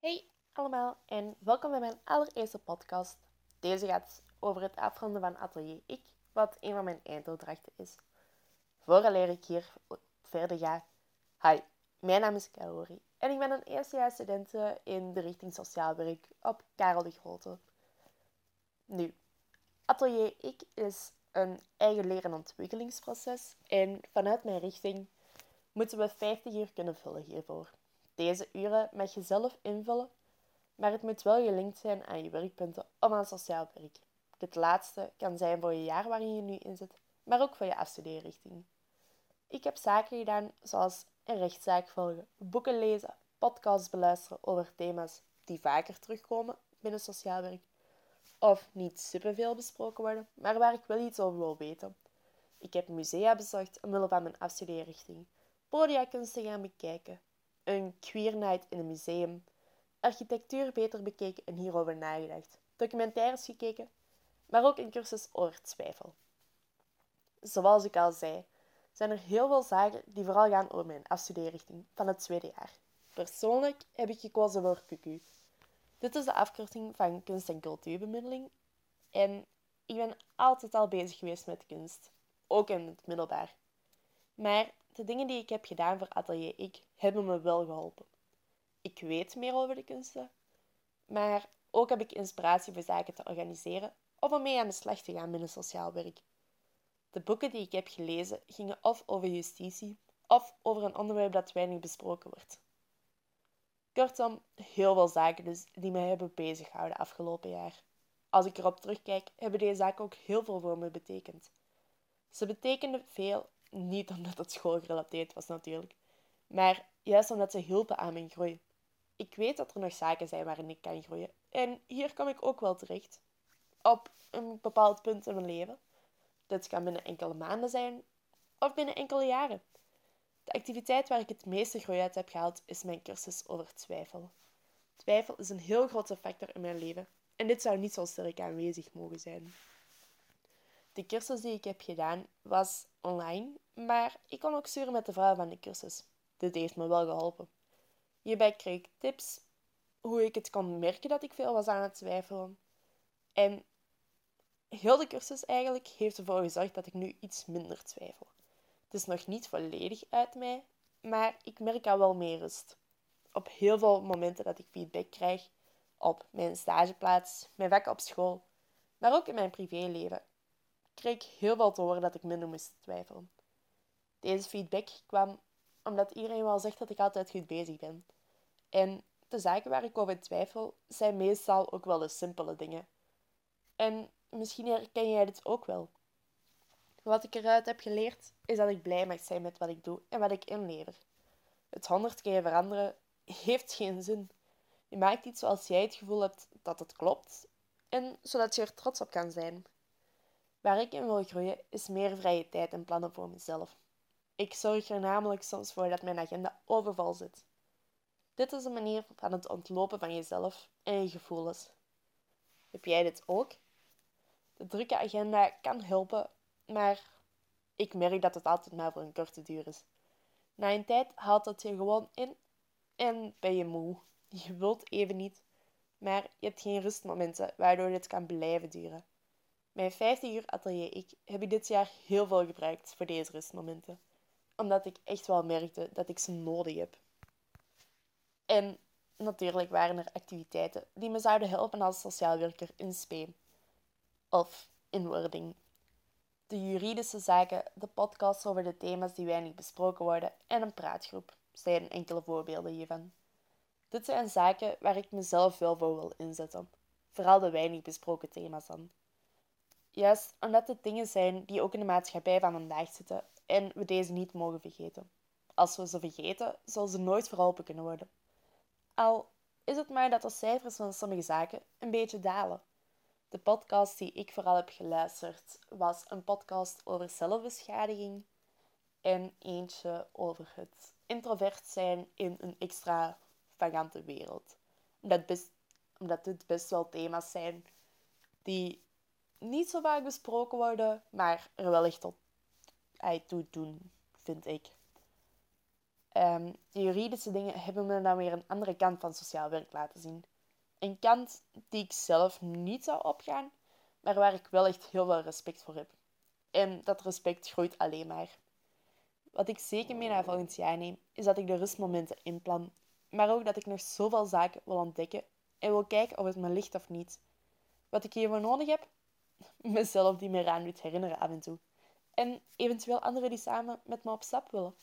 Hey allemaal en welkom bij mijn allereerste podcast. Deze gaat over het afronden van Atelier Ik, wat een van mijn eindopdrachten is. Vooraleer ik hier verder ga, hi, mijn naam is Kaori en ik ben een eerstejaars student in de richting sociaal werk op Karel de Grote. Nu, Atelier Ik is een eigen leren- en ontwikkelingsproces en vanuit mijn richting moeten we 50 uur kunnen vullen hiervoor. Deze uren mag je zelf invullen, maar het moet wel gelinkt zijn aan je werkpunten om aan sociaal werk. Dit laatste kan zijn voor je jaar waarin je nu in zit, maar ook voor je afstudeerrichting. Ik heb zaken gedaan zoals een rechtszaak volgen, boeken lezen, podcasts beluisteren over thema's die vaker terugkomen binnen sociaal werk, of niet superveel besproken worden, maar waar ik wel iets over wil weten. Ik heb musea bezocht omwille van mijn afstudeerrichting, podiakunsten gaan bekijken, een queer night in een museum, architectuur beter bekeken en hierover nagedacht, documentaires gekeken, maar ook een cursus over twijfel. Zoals ik al zei, zijn er heel veel zaken die vooral gaan over mijn afstudeerrichting van het tweede jaar. Persoonlijk heb ik gekozen voor QQ. Dit is de afkorting van kunst- en cultuurbemiddeling en ik ben altijd al bezig geweest met kunst, ook in het middelbaar. Maar de dingen die ik heb gedaan voor Atelier Ik hebben me wel geholpen. Ik weet meer over de kunsten, maar ook heb ik inspiratie voor zaken te organiseren of om mee aan de slag te gaan binnen sociaal werk. De boeken die ik heb gelezen gingen of over justitie of over een onderwerp dat weinig besproken wordt. Kortom, heel veel zaken dus die mij hebben bezighouden afgelopen jaar. Als ik erop terugkijk, hebben deze zaken ook heel veel voor me betekend. Ze betekenden veel niet omdat het schoolgerelateerd was natuurlijk, maar juist omdat ze hielpen aan mijn groei. Ik weet dat er nog zaken zijn waarin ik kan groeien. En hier kom ik ook wel terecht. Op een bepaald punt in mijn leven. Dit kan binnen enkele maanden zijn of binnen enkele jaren. De activiteit waar ik het meeste groei uit heb gehaald is mijn cursus over twijfel. Twijfel is een heel grote factor in mijn leven en dit zou niet zo sterk aanwezig mogen zijn. De cursus die ik heb gedaan was online, maar ik kon ook sturen met de vrouw van de cursus. Dit heeft me wel geholpen. Hierbij kreeg ik tips hoe ik het kon merken dat ik veel was aan het twijfelen. En heel de cursus eigenlijk heeft ervoor gezorgd dat ik nu iets minder twijfel. Het is nog niet volledig uit mij, maar ik merk al wel meer rust. Op heel veel momenten dat ik feedback krijg, op mijn stageplaats, mijn vak op school, maar ook in mijn privéleven, kreeg heel veel te horen dat ik minder moest twijfelen. Deze feedback kwam omdat iedereen wel zegt dat ik altijd goed bezig ben. En de zaken waar ik over twijfel zijn meestal ook wel de simpele dingen. En misschien herken jij dit ook wel. Wat ik eruit heb geleerd is dat ik blij mag zijn met wat ik doe en wat ik inlever. Het honderd keer veranderen heeft geen zin. Je maakt iets zoals jij het gevoel hebt dat het klopt en zodat je er trots op kan zijn. Waar ik in wil groeien is meer vrije tijd en plannen voor mezelf. Ik zorg er namelijk soms voor dat mijn agenda overvol zit. Dit is een manier van het ontlopen van jezelf en je gevoelens. Heb jij dit ook? De drukke agenda kan helpen, maar ik merk dat het altijd maar voor een korte duur is. Na een tijd haalt het je gewoon in en ben je moe. Je wilt even niet, maar je hebt geen rustmomenten waardoor dit kan blijven duren. Mijn 50 uur atelier ik heb ik dit jaar heel veel gebruikt voor deze rustmomenten, omdat ik echt wel merkte dat ik ze nodig heb. En natuurlijk waren er activiteiten die me zouden helpen als sociaal werker in SPE of in wording. De juridische zaken, de podcasts over de thema's die weinig besproken worden en een praatgroep zijn enkele voorbeelden hiervan. Dit zijn zaken waar ik mezelf wel voor wil inzetten, vooral de weinig besproken thema's dan. Juist omdat het dingen zijn die ook in de maatschappij van vandaag zitten en we deze niet mogen vergeten. Als we ze vergeten, zullen ze nooit verholpen kunnen worden. Al is het maar dat de cijfers van sommige zaken een beetje dalen. De podcast die ik vooral heb geluisterd was een podcast over zelfbeschadiging en eentje over het introvert zijn in een extra vagante wereld. Omdat, best, omdat dit best wel thema's zijn die niet zo vaak besproken worden, maar er wel echt op toe doen, vind ik. Um, de juridische dingen hebben me dan weer een andere kant van sociaal werk laten zien. Een kant die ik zelf niet zou opgaan, maar waar ik wel echt heel veel respect voor heb. En dat respect groeit alleen maar. Wat ik zeker mee naar volgend jaar neem, is dat ik de rustmomenten inplan, maar ook dat ik nog zoveel zaken wil ontdekken en wil kijken of het me ligt of niet. Wat ik hiervoor nodig heb? Mezelf die me eraan doet herinneren af en toe. En eventueel anderen die samen met me op stap willen.